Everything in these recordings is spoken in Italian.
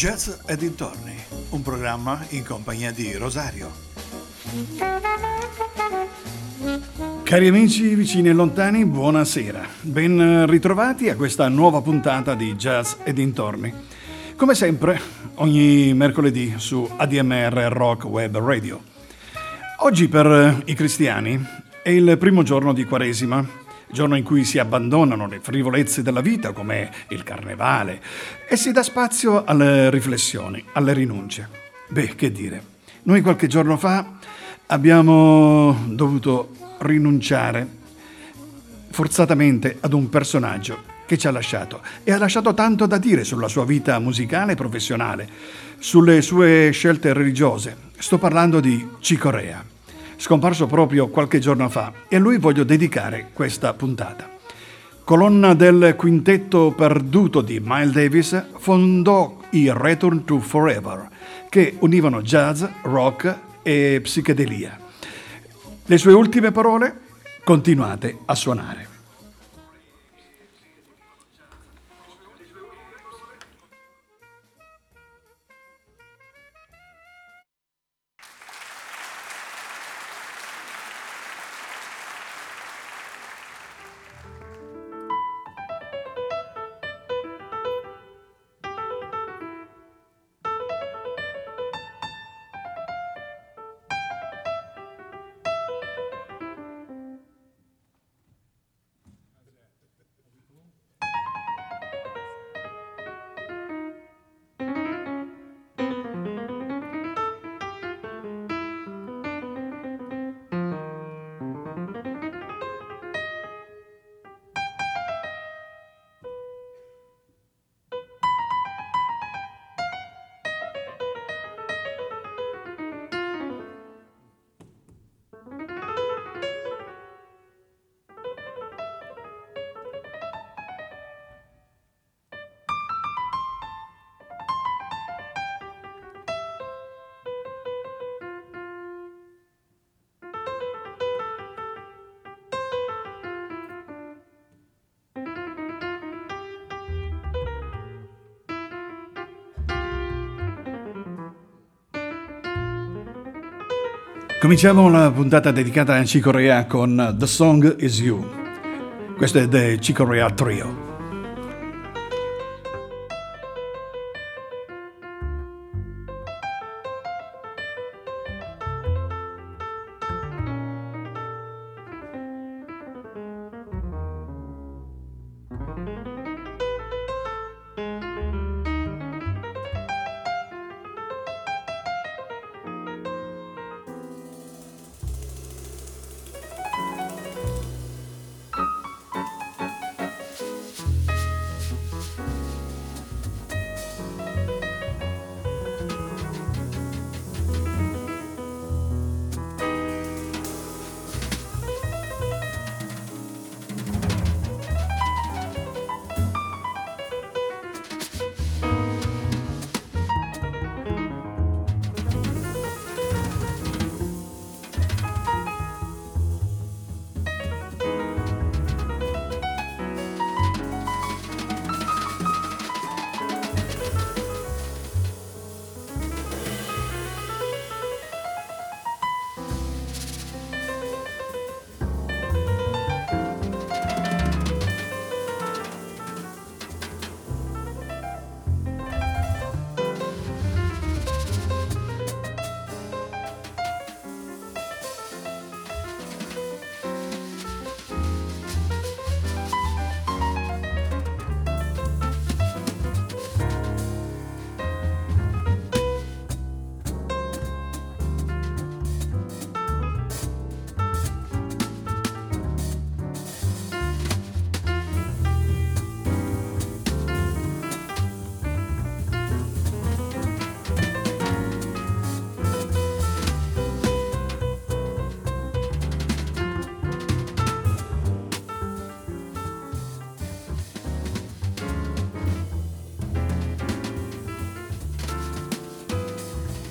Jazz e dintorni, un programma in compagnia di Rosario. Cari amici vicini e lontani, buonasera. Ben ritrovati a questa nuova puntata di Jazz e dintorni. Come sempre, ogni mercoledì su ADMR Rock Web Radio. Oggi per i cristiani è il primo giorno di Quaresima, giorno in cui si abbandonano le frivolezze della vita come il carnevale e si dà spazio alle riflessioni, alle rinunce. Beh, che dire, noi qualche giorno fa abbiamo dovuto rinunciare forzatamente ad un personaggio che ci ha lasciato e ha lasciato tanto da dire sulla sua vita musicale e professionale, sulle sue scelte religiose. Sto parlando di Cicorea scomparso proprio qualche giorno fa, e a lui voglio dedicare questa puntata. Colonna del quintetto perduto di Miles Davis, fondò i Return to Forever, che univano jazz, rock e psichedelia. Le sue ultime parole? Continuate a suonare. Cominciamo la puntata dedicata a Chico Rea con The Song Is You. Questo è The Chico Rea Trio.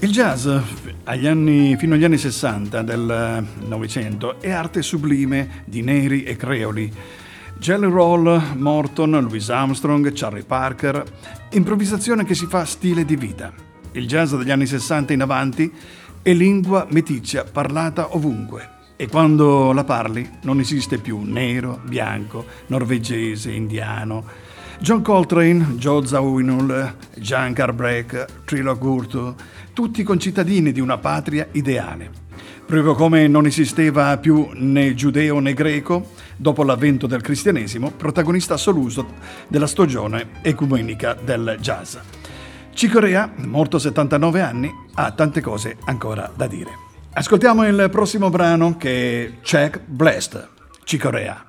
Il jazz anni, fino agli anni 60 del Novecento è arte sublime di neri e creoli, Jelly Roll, Morton, Louis Armstrong, Charlie Parker, improvvisazione che si fa stile di vita. Il jazz degli anni 60 in avanti è lingua meticcia parlata ovunque e quando la parli non esiste più nero, bianco, norvegese, indiano. John Coltrane, Joe Zawinul, Jan Carbrack, Trilo Gurtu, tutti concittadini di una patria ideale. Proprio come non esisteva più né giudeo né greco, dopo l'avvento del cristianesimo, protagonista assoluto della stagione ecumenica del jazz. Cicorea, morto a 79 anni, ha tante cose ancora da dire. Ascoltiamo il prossimo brano che è Check Blast, Cicorea.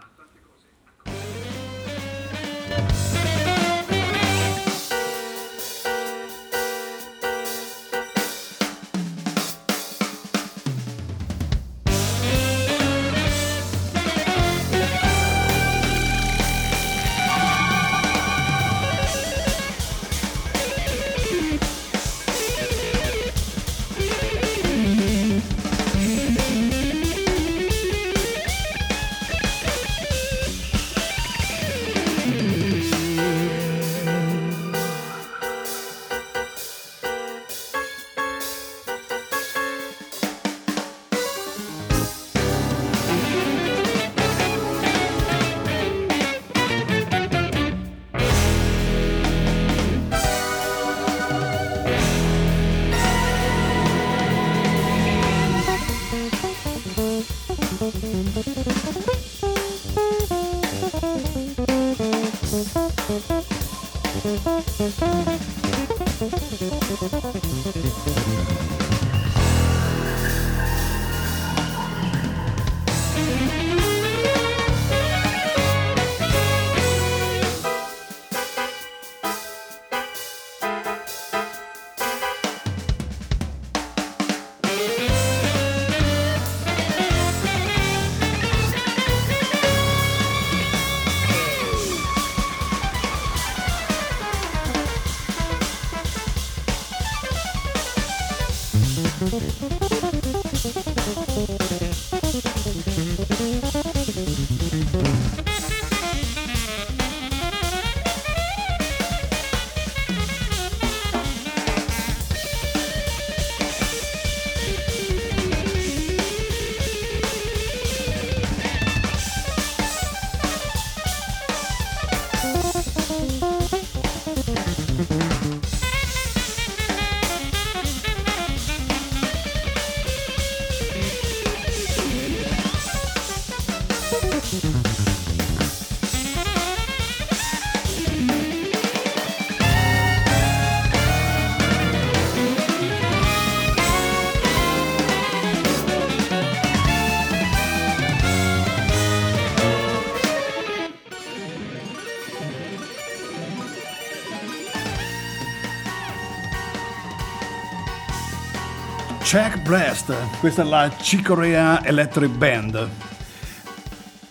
Jack Blast, questa è la Chicorea Electric Band.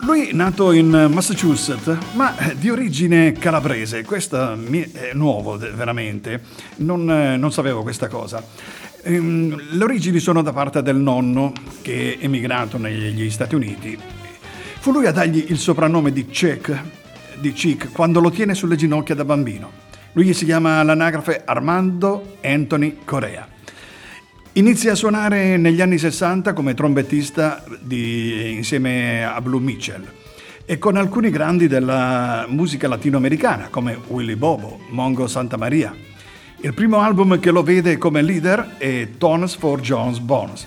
Lui è nato in Massachusetts, ma di origine calabrese, questo è nuovo veramente, non, non sapevo questa cosa. Ehm, le origini sono da parte del nonno che è emigrato negli Stati Uniti. Fu lui a dargli il soprannome di Chick, di Chick quando lo tiene sulle ginocchia da bambino. Lui si chiama all'anagrafe Armando Anthony Corea. Inizia a suonare negli anni 60 come trombettista di, insieme a Blue Mitchell e con alcuni grandi della musica latinoamericana come Willy Bobo, Mongo Santa Maria. Il primo album che lo vede come leader è Tones for Jones Bones.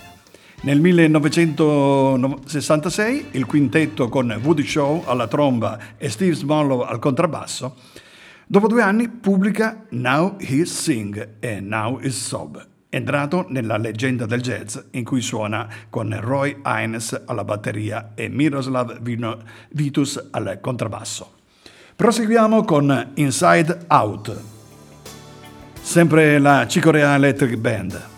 Nel 1966 il quintetto con Woody Shaw alla tromba e Steve Smollow al contrabbasso. Dopo due anni pubblica Now He Sing e Now Is Sob entrato nella leggenda del jazz in cui suona con Roy Hines alla batteria e Miroslav Vitus al contrabbasso. Proseguiamo con Inside Out, sempre la Cicorea Electric Band.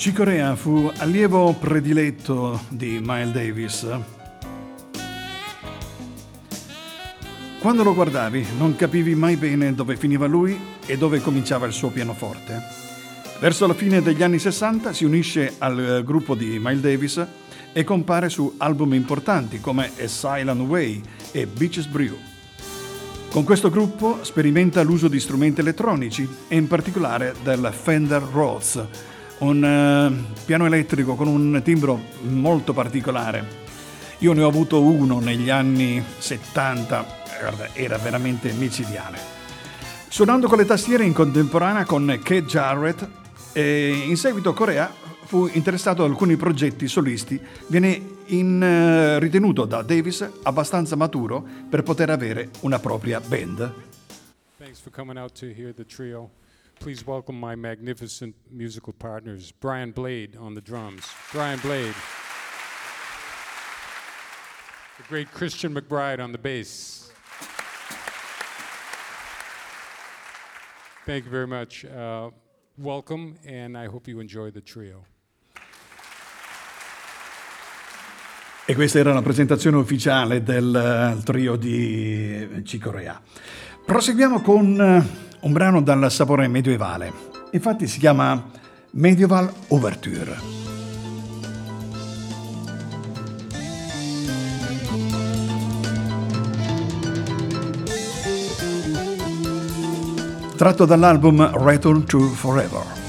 Cicorea fu allievo prediletto di Miles Davis. Quando lo guardavi non capivi mai bene dove finiva lui e dove cominciava il suo pianoforte. Verso la fine degli anni 60 si unisce al gruppo di Miles Davis e compare su album importanti come A Silent Way e Beaches Brew. Con questo gruppo sperimenta l'uso di strumenti elettronici e in particolare del Fender Rhodes, un uh, piano elettrico con un timbro molto particolare. Io ne ho avuto uno negli anni 70, era veramente micidiale. Suonando con le tastiere in contemporanea con Kate Jarrett, in seguito Corea fu interessato ad alcuni progetti solisti, viene in, uh, ritenuto da Davis abbastanza maturo per poter avere una propria band. Thanks for coming out to hear the trio. Please welcome my magnificent musical partners, Brian Blade on the drums. Brian Blade. The great Christian McBride on the bass. Thank you very much. Uh, welcome, and I hope you enjoy the trio. E questa era la presentazione ufficiale del uh, trio di Cicorea. Proseguiamo con un brano dal sapore medievale. Infatti si chiama Medieval Overture. Tratto dall'album Return to Forever.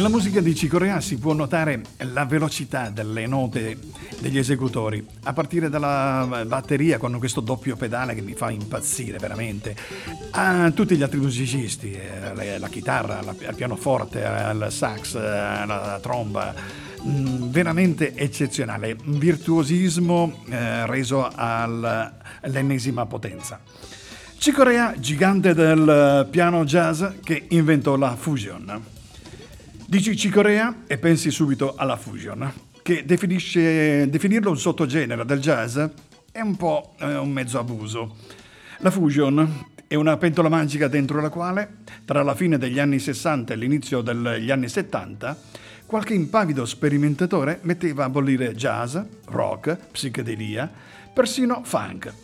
Nella musica di Cicorea si può notare la velocità delle note degli esecutori, a partire dalla batteria con questo doppio pedale che mi fa impazzire veramente, a tutti gli altri musicisti, eh, la chitarra, il pianoforte, il sax, eh, la tromba, mm, veramente eccezionale, virtuosismo eh, reso all'ennesima potenza. Cicorea, gigante del piano jazz che inventò la fusion. Dici Cicorea e pensi subito alla fusion, che definirlo un sottogenere del jazz è un po' eh, un mezzo abuso. La fusion è una pentola magica dentro la quale, tra la fine degli anni 60 e l'inizio degli anni 70, qualche impavido sperimentatore metteva a bollire jazz, rock, psichedelia, persino funk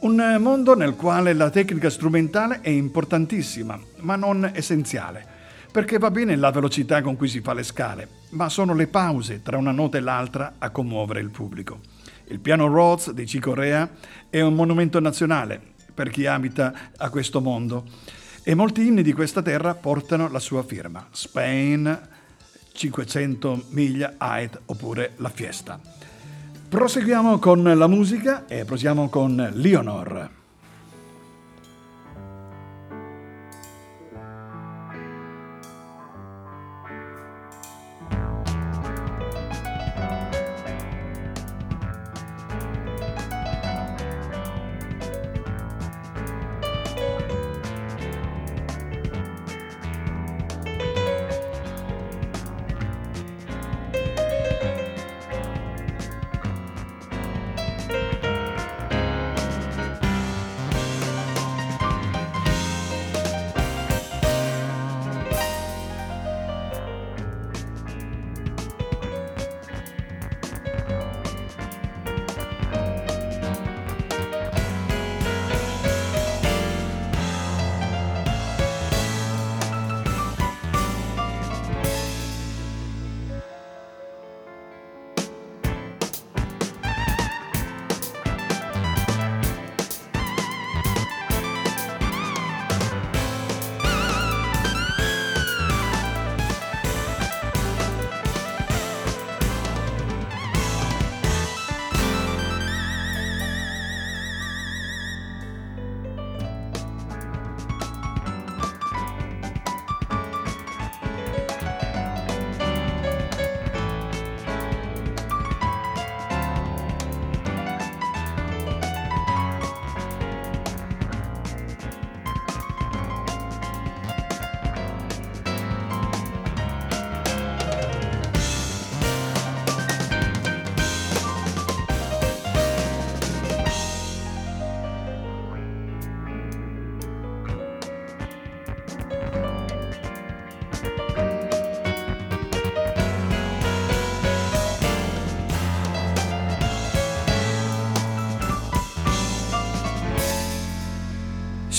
un mondo nel quale la tecnica strumentale è importantissima, ma non essenziale, perché va bene la velocità con cui si fa le scale, ma sono le pause tra una nota e l'altra a commuovere il pubblico. Il piano Rhodes di Chico Rea è un monumento nazionale per chi abita a questo mondo e molti inni di questa terra portano la sua firma. Spain, 500 miglia, Ait oppure La Fiesta. Proseguiamo con la musica e proseguiamo con Leonor.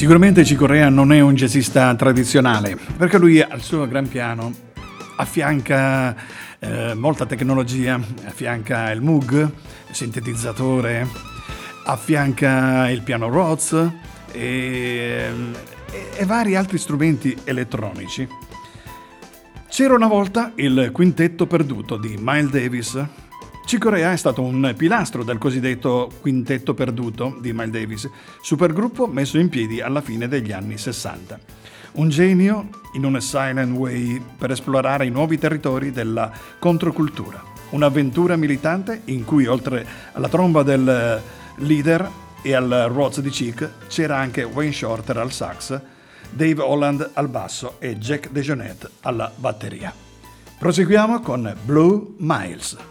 Sicuramente Cicorea non è un jazzista tradizionale, perché lui al suo gran piano affianca eh, molta tecnologia, affianca il Moog, sintetizzatore, affianca il piano Rhodes e, e, e vari altri strumenti elettronici. C'era una volta il quintetto perduto di Miles Davis, Cicorea è stato un pilastro del cosiddetto quintetto perduto di Miles Davis, supergruppo messo in piedi alla fine degli anni 60. Un genio in un silent way per esplorare i nuovi territori della controcultura. Un'avventura militante in cui oltre alla tromba del leader e al Rhodes di Chic c'era anche Wayne Shorter al sax, Dave Holland al basso e Jack DeJohnette alla batteria. Proseguiamo con Blue Miles.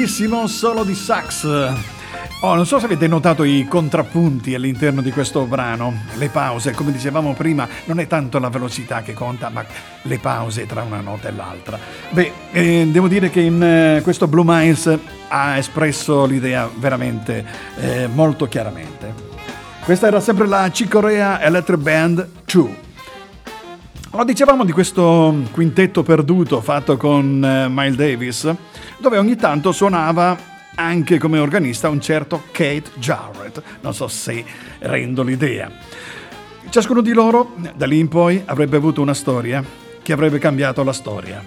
Grandissimo solo di sax. Oh, non so se avete notato i contrappunti all'interno di questo brano, le pause, come dicevamo prima, non è tanto la velocità che conta, ma le pause tra una nota e l'altra. Beh, eh, devo dire che in eh, questo Blue Miles ha espresso l'idea veramente eh, molto chiaramente. Questa era sempre la Cicorea Electric Band 2. Lo dicevamo di questo quintetto perduto fatto con eh, Miles Davis, dove ogni tanto suonava anche come organista un certo Kate Jarrett. Non so se rendo l'idea. Ciascuno di loro, da lì in poi, avrebbe avuto una storia che avrebbe cambiato la storia.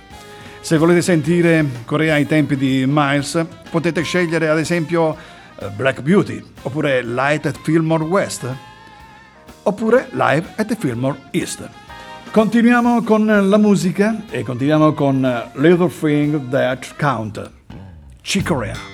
Se volete sentire Corea ai tempi di Miles, potete scegliere ad esempio eh, Black Beauty, oppure Light at Fillmore West, oppure Live at Fillmore East. Continuiamo con la musica e continuiamo con Little Thing That Count, Chicorea.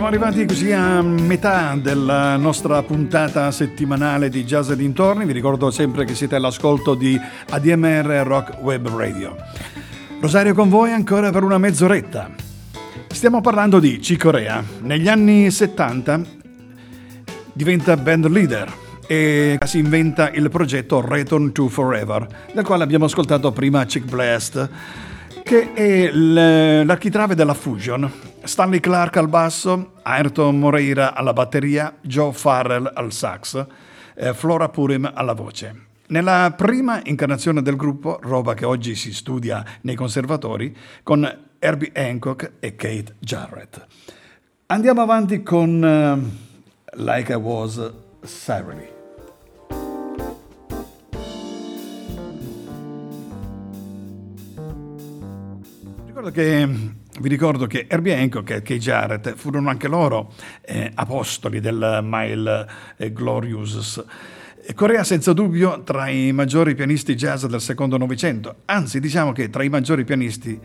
Siamo arrivati così a metà della nostra puntata settimanale di Jazz e dintorni. Vi ricordo sempre che siete all'ascolto di ADMR Rock Web Radio. Rosario con voi ancora per una mezz'oretta. Stiamo parlando di Cicorea. Negli anni 70 diventa band leader e si inventa il progetto Return to Forever, del quale abbiamo ascoltato prima Chick Blast, che è l'architrave della Fusion Stanley Clark al basso, Ayrton Moreira alla batteria, Joe Farrell al sax, eh, Flora Purim alla voce. Nella prima incarnazione del gruppo, roba che oggi si studia nei conservatori, con Herbie Hancock e Kate Jarrett. Andiamo avanti con uh, Like I Was Cyrily. Ricordo che Vi ricordo che Herbie Hancock e Kay Jarrett furono anche loro eh, apostoli del Mile eh, Glorious. Corea senza dubbio tra i maggiori pianisti jazz del secondo Novecento, anzi diciamo che tra i maggiori pianisti,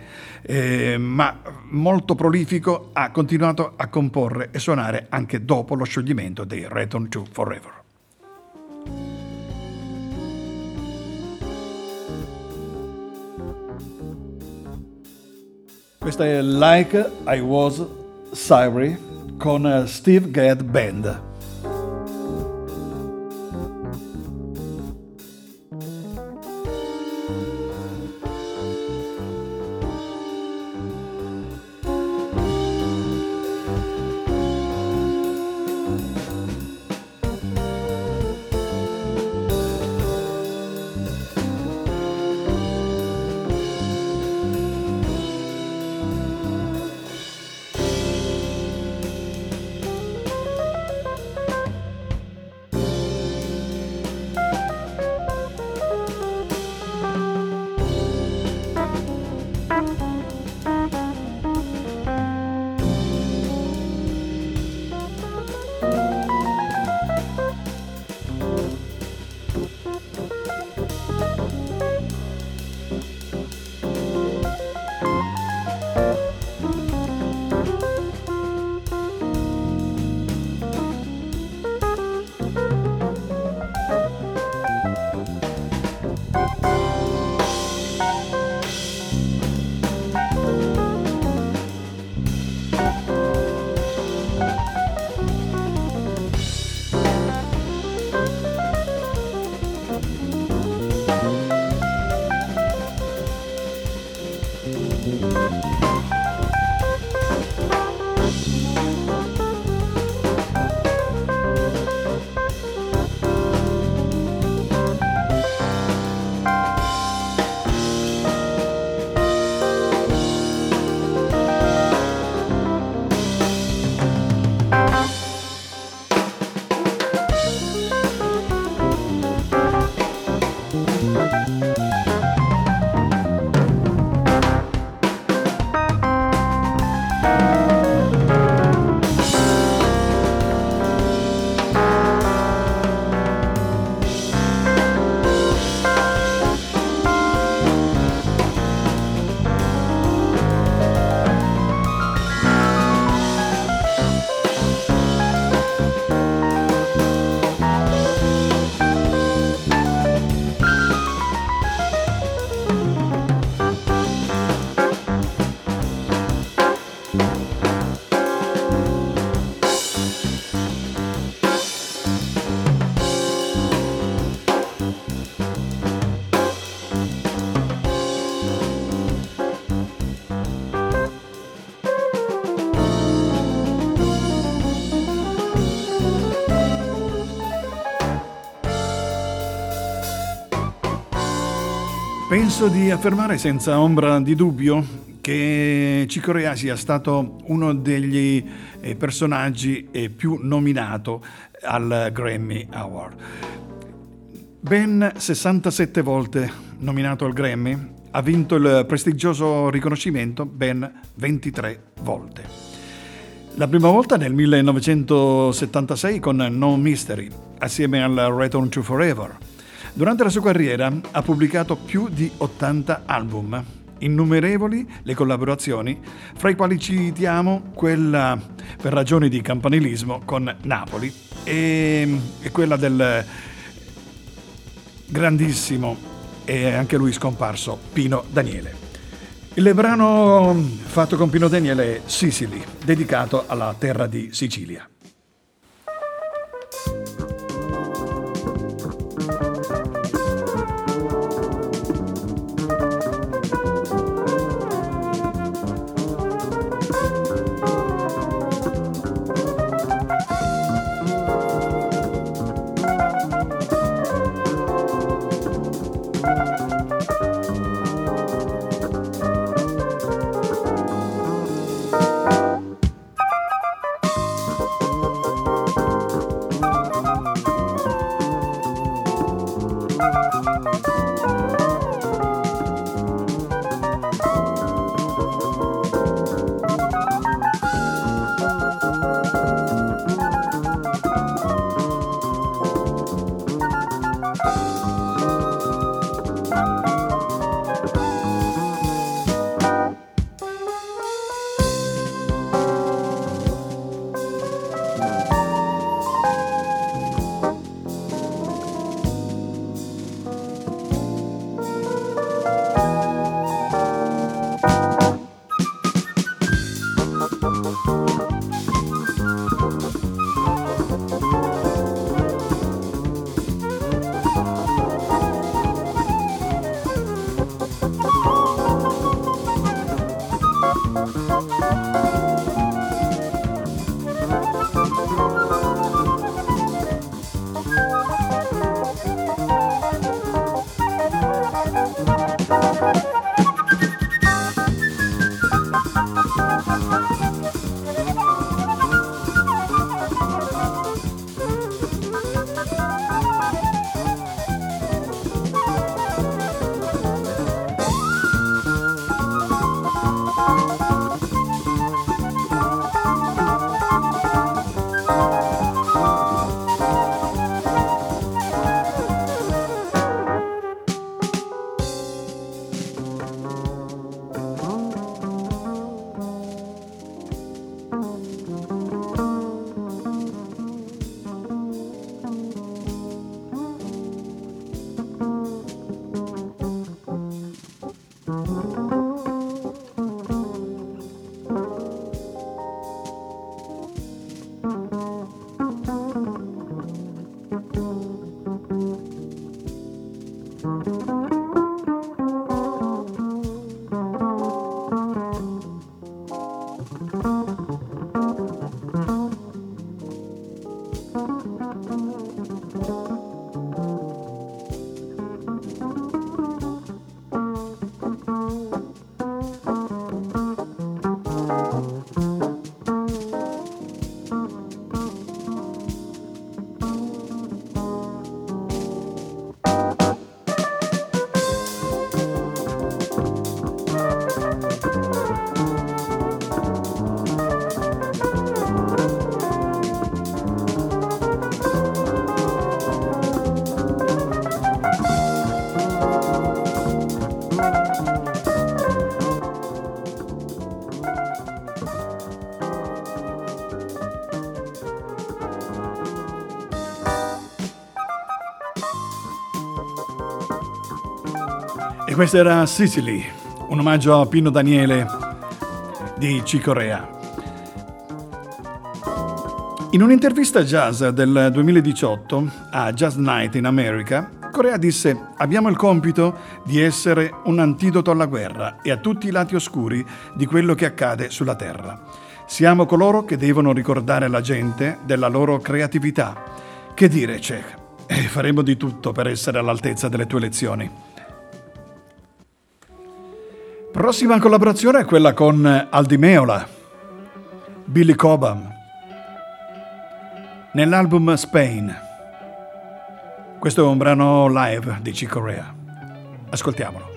eh, ma molto prolifico, ha continuato a comporre e suonare anche dopo lo scioglimento dei Return to Forever. Questa è Like I Was Sorry con Steve Gadd Band. Penso di affermare senza ombra di dubbio che Cicorea sia stato uno degli eh, personaggi eh, più nominato al Grammy Award. Ben 67 volte nominato al Grammy, ha vinto il prestigioso riconoscimento ben 23 volte. La prima volta nel 1976 con No Mystery, assieme al Return to Forever Durante la sua carriera ha pubblicato più di 80 album, innumerevoli le collaborazioni, fra i quali citiamo quella per ragioni di campanilismo con Napoli e, e quella del grandissimo e anche lui scomparso Pino Daniele. Il brano fatto con Pino Daniele è Sicily, dedicato alla terra di Sicilia. Questo era Sicily, un omaggio a Pino Daniele di Cicorea. In un'intervista jazz del 2018 a Jazz Night in America, Corea disse abbiamo il compito di essere un antidoto alla guerra e a tutti i lati oscuri di quello che accade sulla Terra. Siamo coloro che devono ricordare la gente della loro creatività. Che dire, Cech? E faremo di tutto per essere all'altezza delle tue lezioni. Prossima collaborazione è quella con Aldi Meola, Billy Cobham, nell'album Spain. Questo è un brano live di Chick Corea. Ascoltiamolo.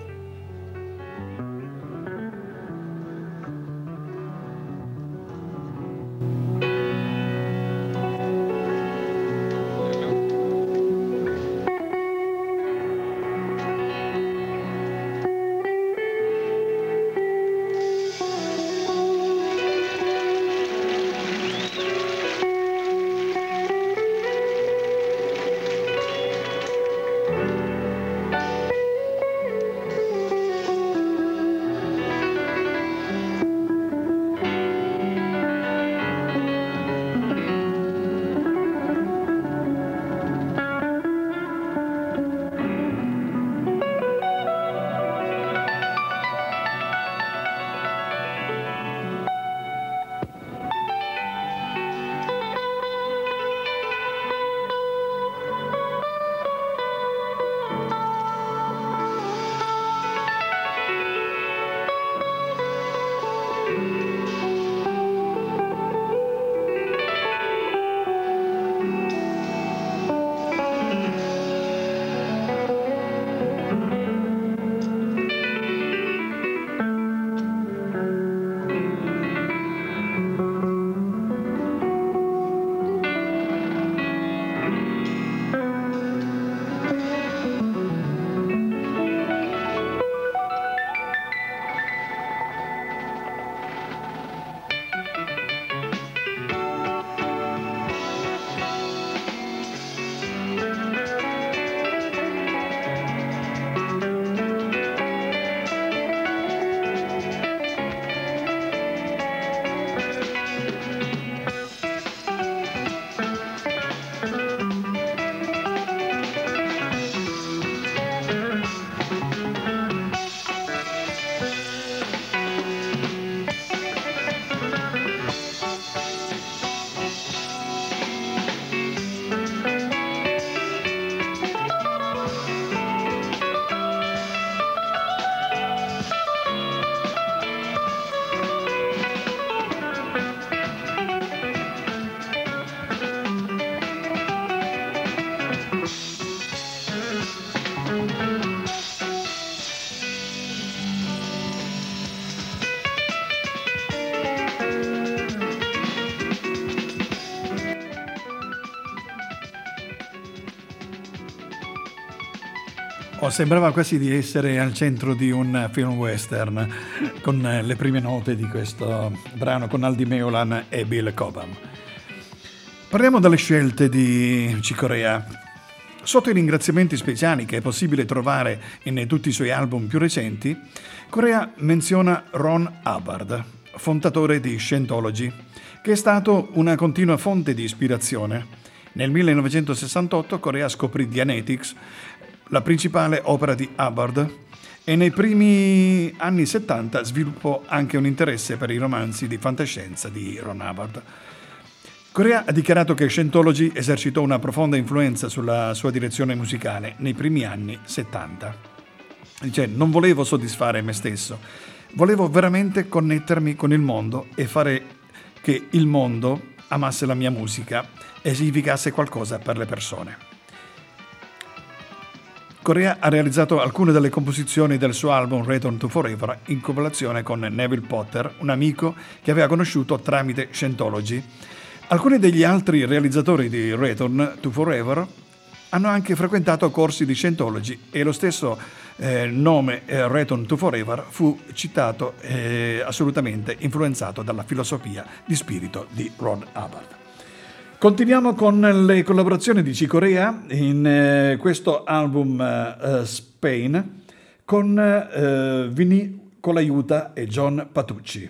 Sembrava quasi di essere al centro di un film western con le prime note di questo brano con Aldi Meolan e Bill Cobham. Parliamo delle scelte di Cicorea. Sotto i ringraziamenti speciali che è possibile trovare in tutti i suoi album più recenti, Corea menziona Ron Hubbard, fondatore di Scientology, che è stato una continua fonte di ispirazione. Nel 1968 Corea scoprì Dianetics, la principale opera di Hubbard, e nei primi anni 70 sviluppò anche un interesse per i romanzi di fantascienza di Ron Hubbard. Corea ha dichiarato che Scientology esercitò una profonda influenza sulla sua direzione musicale nei primi anni 70. Dice, non volevo soddisfare me stesso, volevo veramente connettermi con il mondo e fare che il mondo amasse la mia musica e significasse qualcosa per le persone. Corea ha realizzato alcune delle composizioni del suo album Return to Forever in collaborazione con Neville Potter, un amico che aveva conosciuto tramite Scientology. Alcuni degli altri realizzatori di Return to Forever hanno anche frequentato corsi di Scientology e lo stesso eh, nome eh, Return to Forever fu citato eh, assolutamente influenzato dalla filosofia di spirito di Ron Hubbard. Continuiamo con le collaborazioni di Cicorea in eh, questo album eh, Spain con eh, Vini Colaiuta e John Patucci.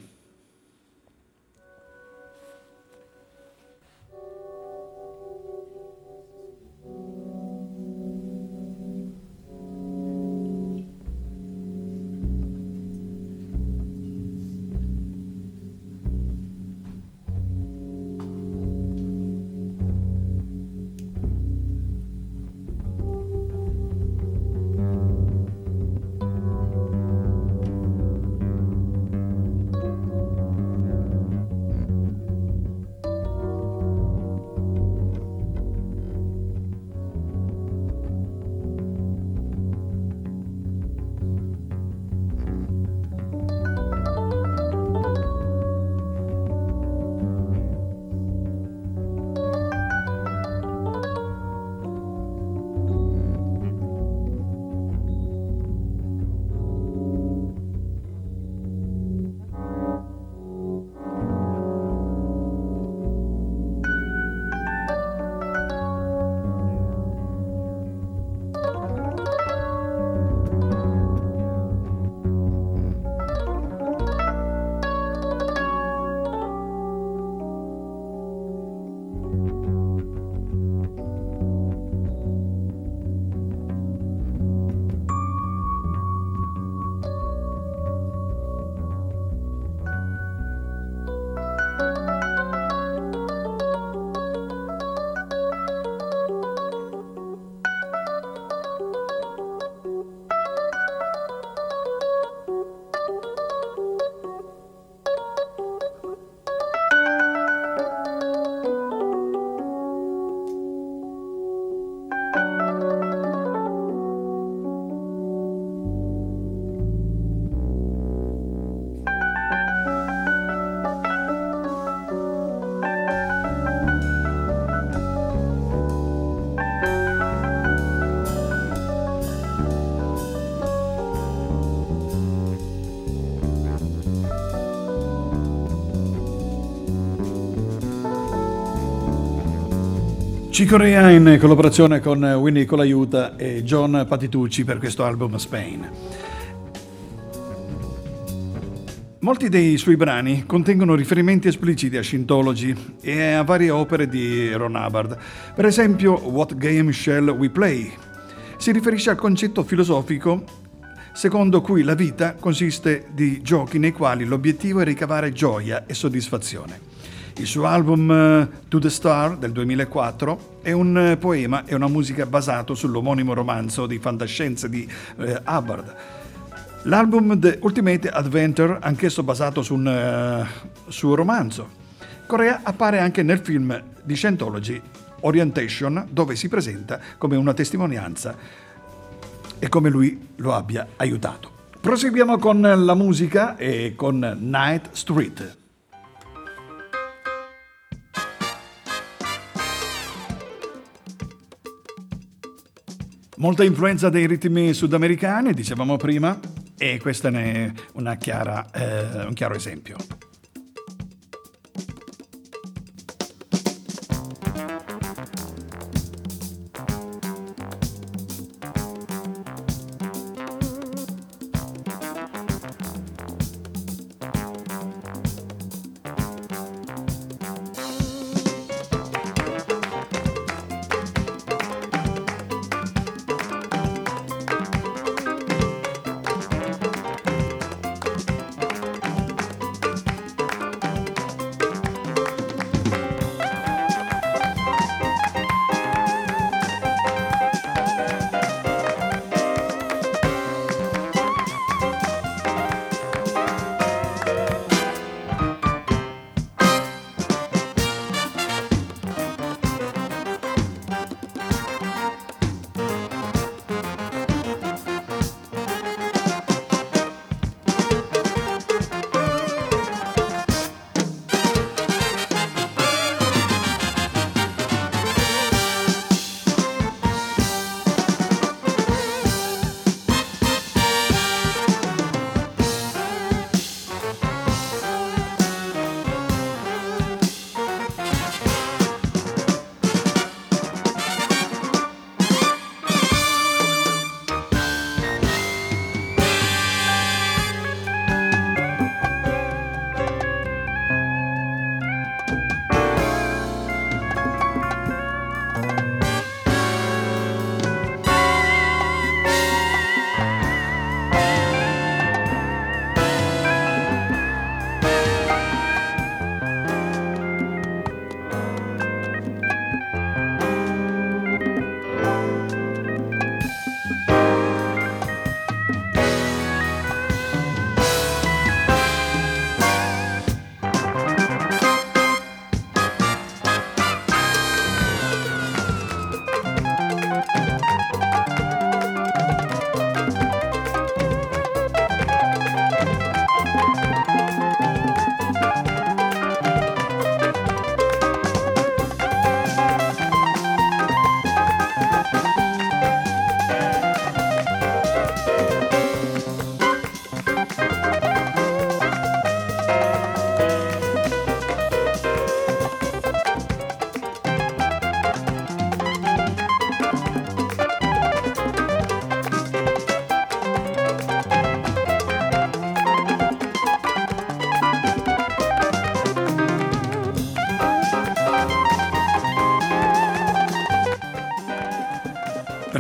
Cicorea in collaborazione con Winnie Colaiuta e John Patitucci per questo album Spain. Molti dei suoi brani contengono riferimenti espliciti a Scientology e a varie opere di Ron Hubbard. Per esempio, What Game Shall We Play? Si riferisce al concetto filosofico secondo cui la vita consiste di giochi nei quali l'obiettivo è ricavare gioia e soddisfazione. Il suo album eh, To the Star del 2004 è un eh, poema e una musica basato sull'omonimo romanzo di fantascienza di eh, Hubbard. L'album The Ultimate Adventure, anch'esso basato su un uh, suo romanzo. Corea appare anche nel film di Scientology Orientation, dove si presenta come una testimonianza e come lui lo abbia aiutato. Proseguiamo con la musica e con Night Street. Molta influenza dei ritmi sudamericani, dicevamo prima, e questo è chiara, eh, un chiaro esempio.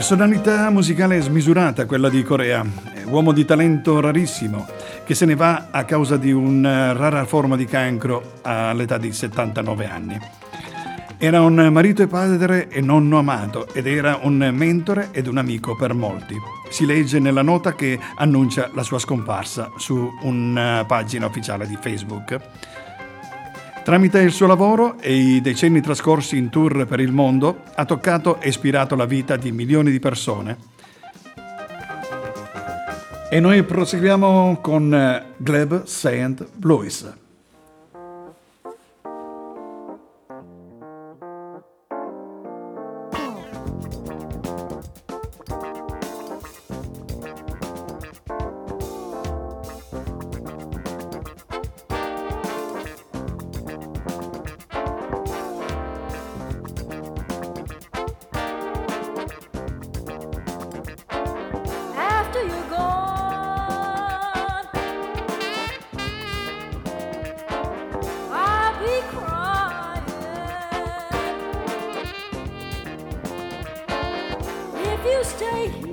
Personalità musicale smisurata quella di Corea, uomo di talento rarissimo che se ne va a causa di una rara forma di cancro all'età di 79 anni. Era un marito e padre e nonno amato ed era un mentore ed un amico per molti. Si legge nella nota che annuncia la sua scomparsa su una pagina ufficiale di Facebook. Tramite il suo lavoro e i decenni trascorsi in tour per il mondo, ha toccato e ispirato la vita di milioni di persone. E noi proseguiamo con eh, Gleb St. Louis. you stay here.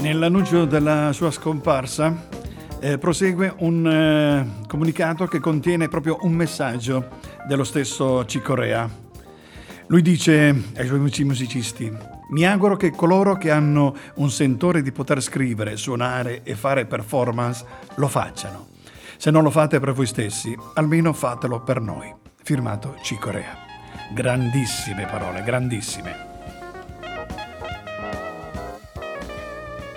Nell'annuncio della sua scomparsa eh, prosegue un eh, comunicato che contiene proprio un messaggio dello stesso Cicorea. Lui dice ai suoi amici musicisti, mi auguro che coloro che hanno un sentore di poter scrivere, suonare e fare performance lo facciano. Se non lo fate per voi stessi, almeno fatelo per noi. Firmato Cicorea. Grandissime parole, grandissime.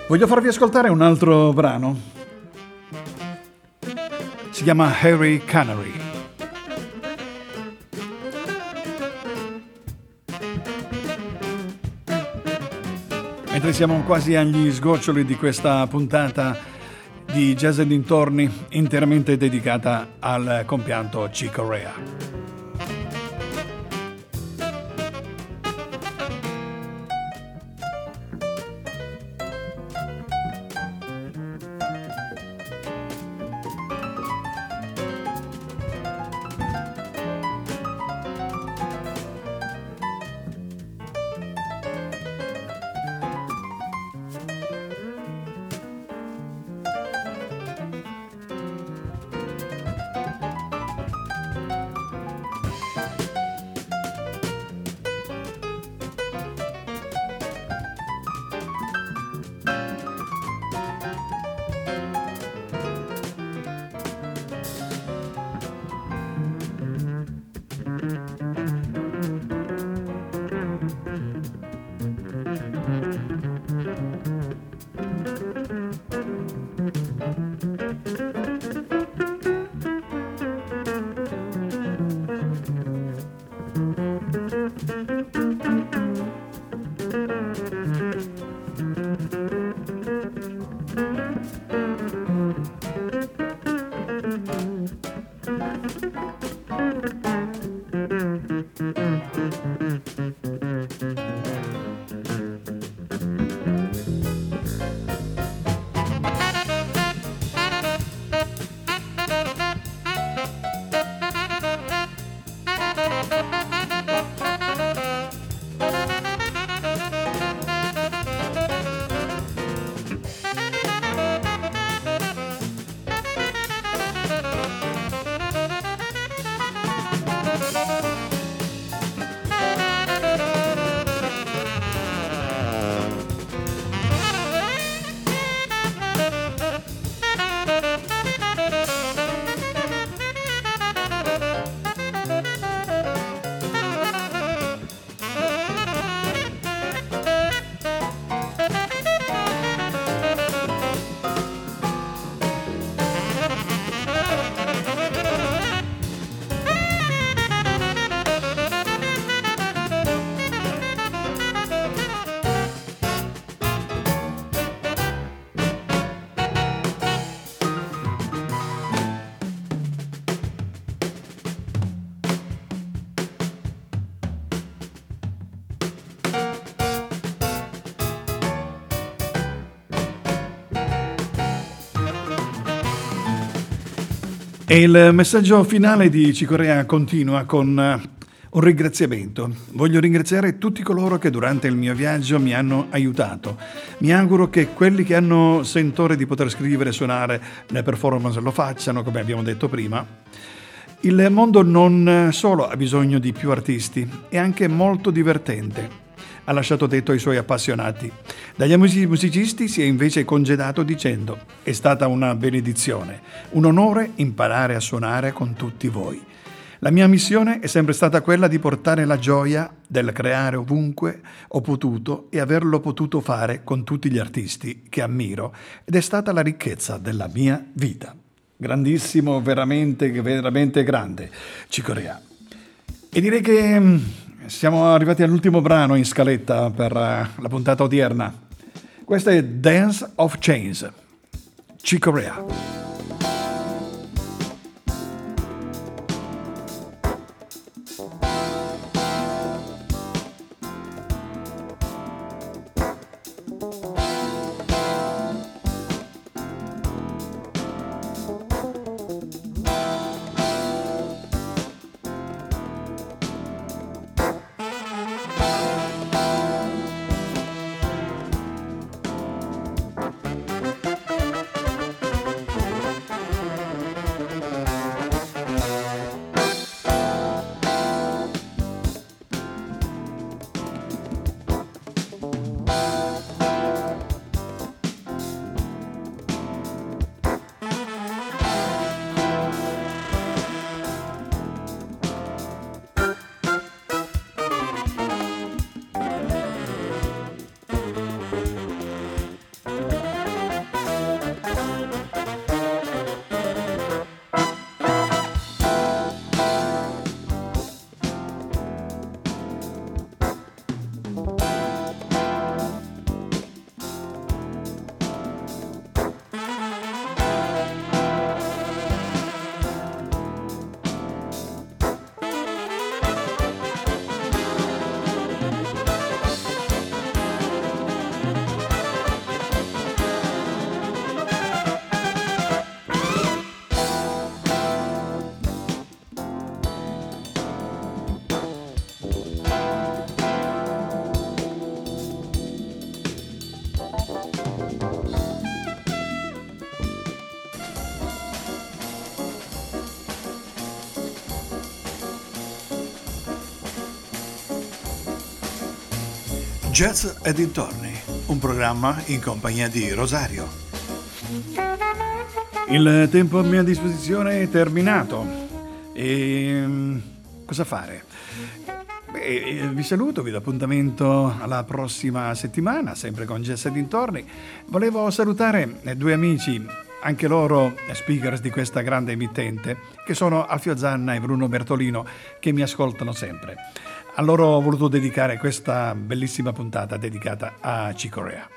Voglio farvi ascoltare un altro brano. Si chiama Harry Canary. Mentre siamo quasi agli sgoccioli di questa puntata di Jazz e dintorni interamente dedicata al compianto Chico Rea. E il messaggio finale di Cicorea continua con eh, un ringraziamento. Voglio ringraziare tutti coloro che durante il mio viaggio mi hanno aiutato. Mi auguro che quelli che hanno sentore di poter scrivere e suonare le performance lo facciano, come abbiamo detto prima. Il mondo non solo ha bisogno di più artisti, è anche molto divertente ha lasciato detto ai suoi appassionati. Dagli amici musicisti si è invece congedato dicendo è stata una benedizione, un onore imparare a suonare con tutti voi. La mia missione è sempre stata quella di portare la gioia del creare ovunque ho potuto e averlo potuto fare con tutti gli artisti che ammiro ed è stata la ricchezza della mia vita. Grandissimo, veramente, veramente grande, Cicorea. E direi che mm, siamo arrivati all'ultimo brano in scaletta per uh, la puntata odierna. Questa è Dance of Chains, Chico Jazz e dintorni, un programma in compagnia di Rosario. Il tempo a mia disposizione è terminato. E mm, cosa fare? Beh, vi saluto, vi do appuntamento alla prossima settimana, sempre con Jazz e dintorni. Volevo salutare due amici, anche loro speakers di questa grande emittente, che sono Alfio Zanna e Bruno Bertolino, che mi ascoltano sempre. A loro ho voluto dedicare questa bellissima puntata dedicata a Cicorea.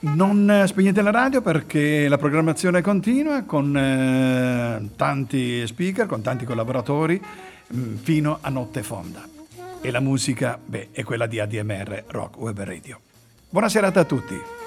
Non spegnete la radio perché la programmazione continua con eh, tanti speaker, con tanti collaboratori mm, fino a notte fonda. E la musica, beh, è quella di ADMR Rock Web Radio. Buona serata a tutti.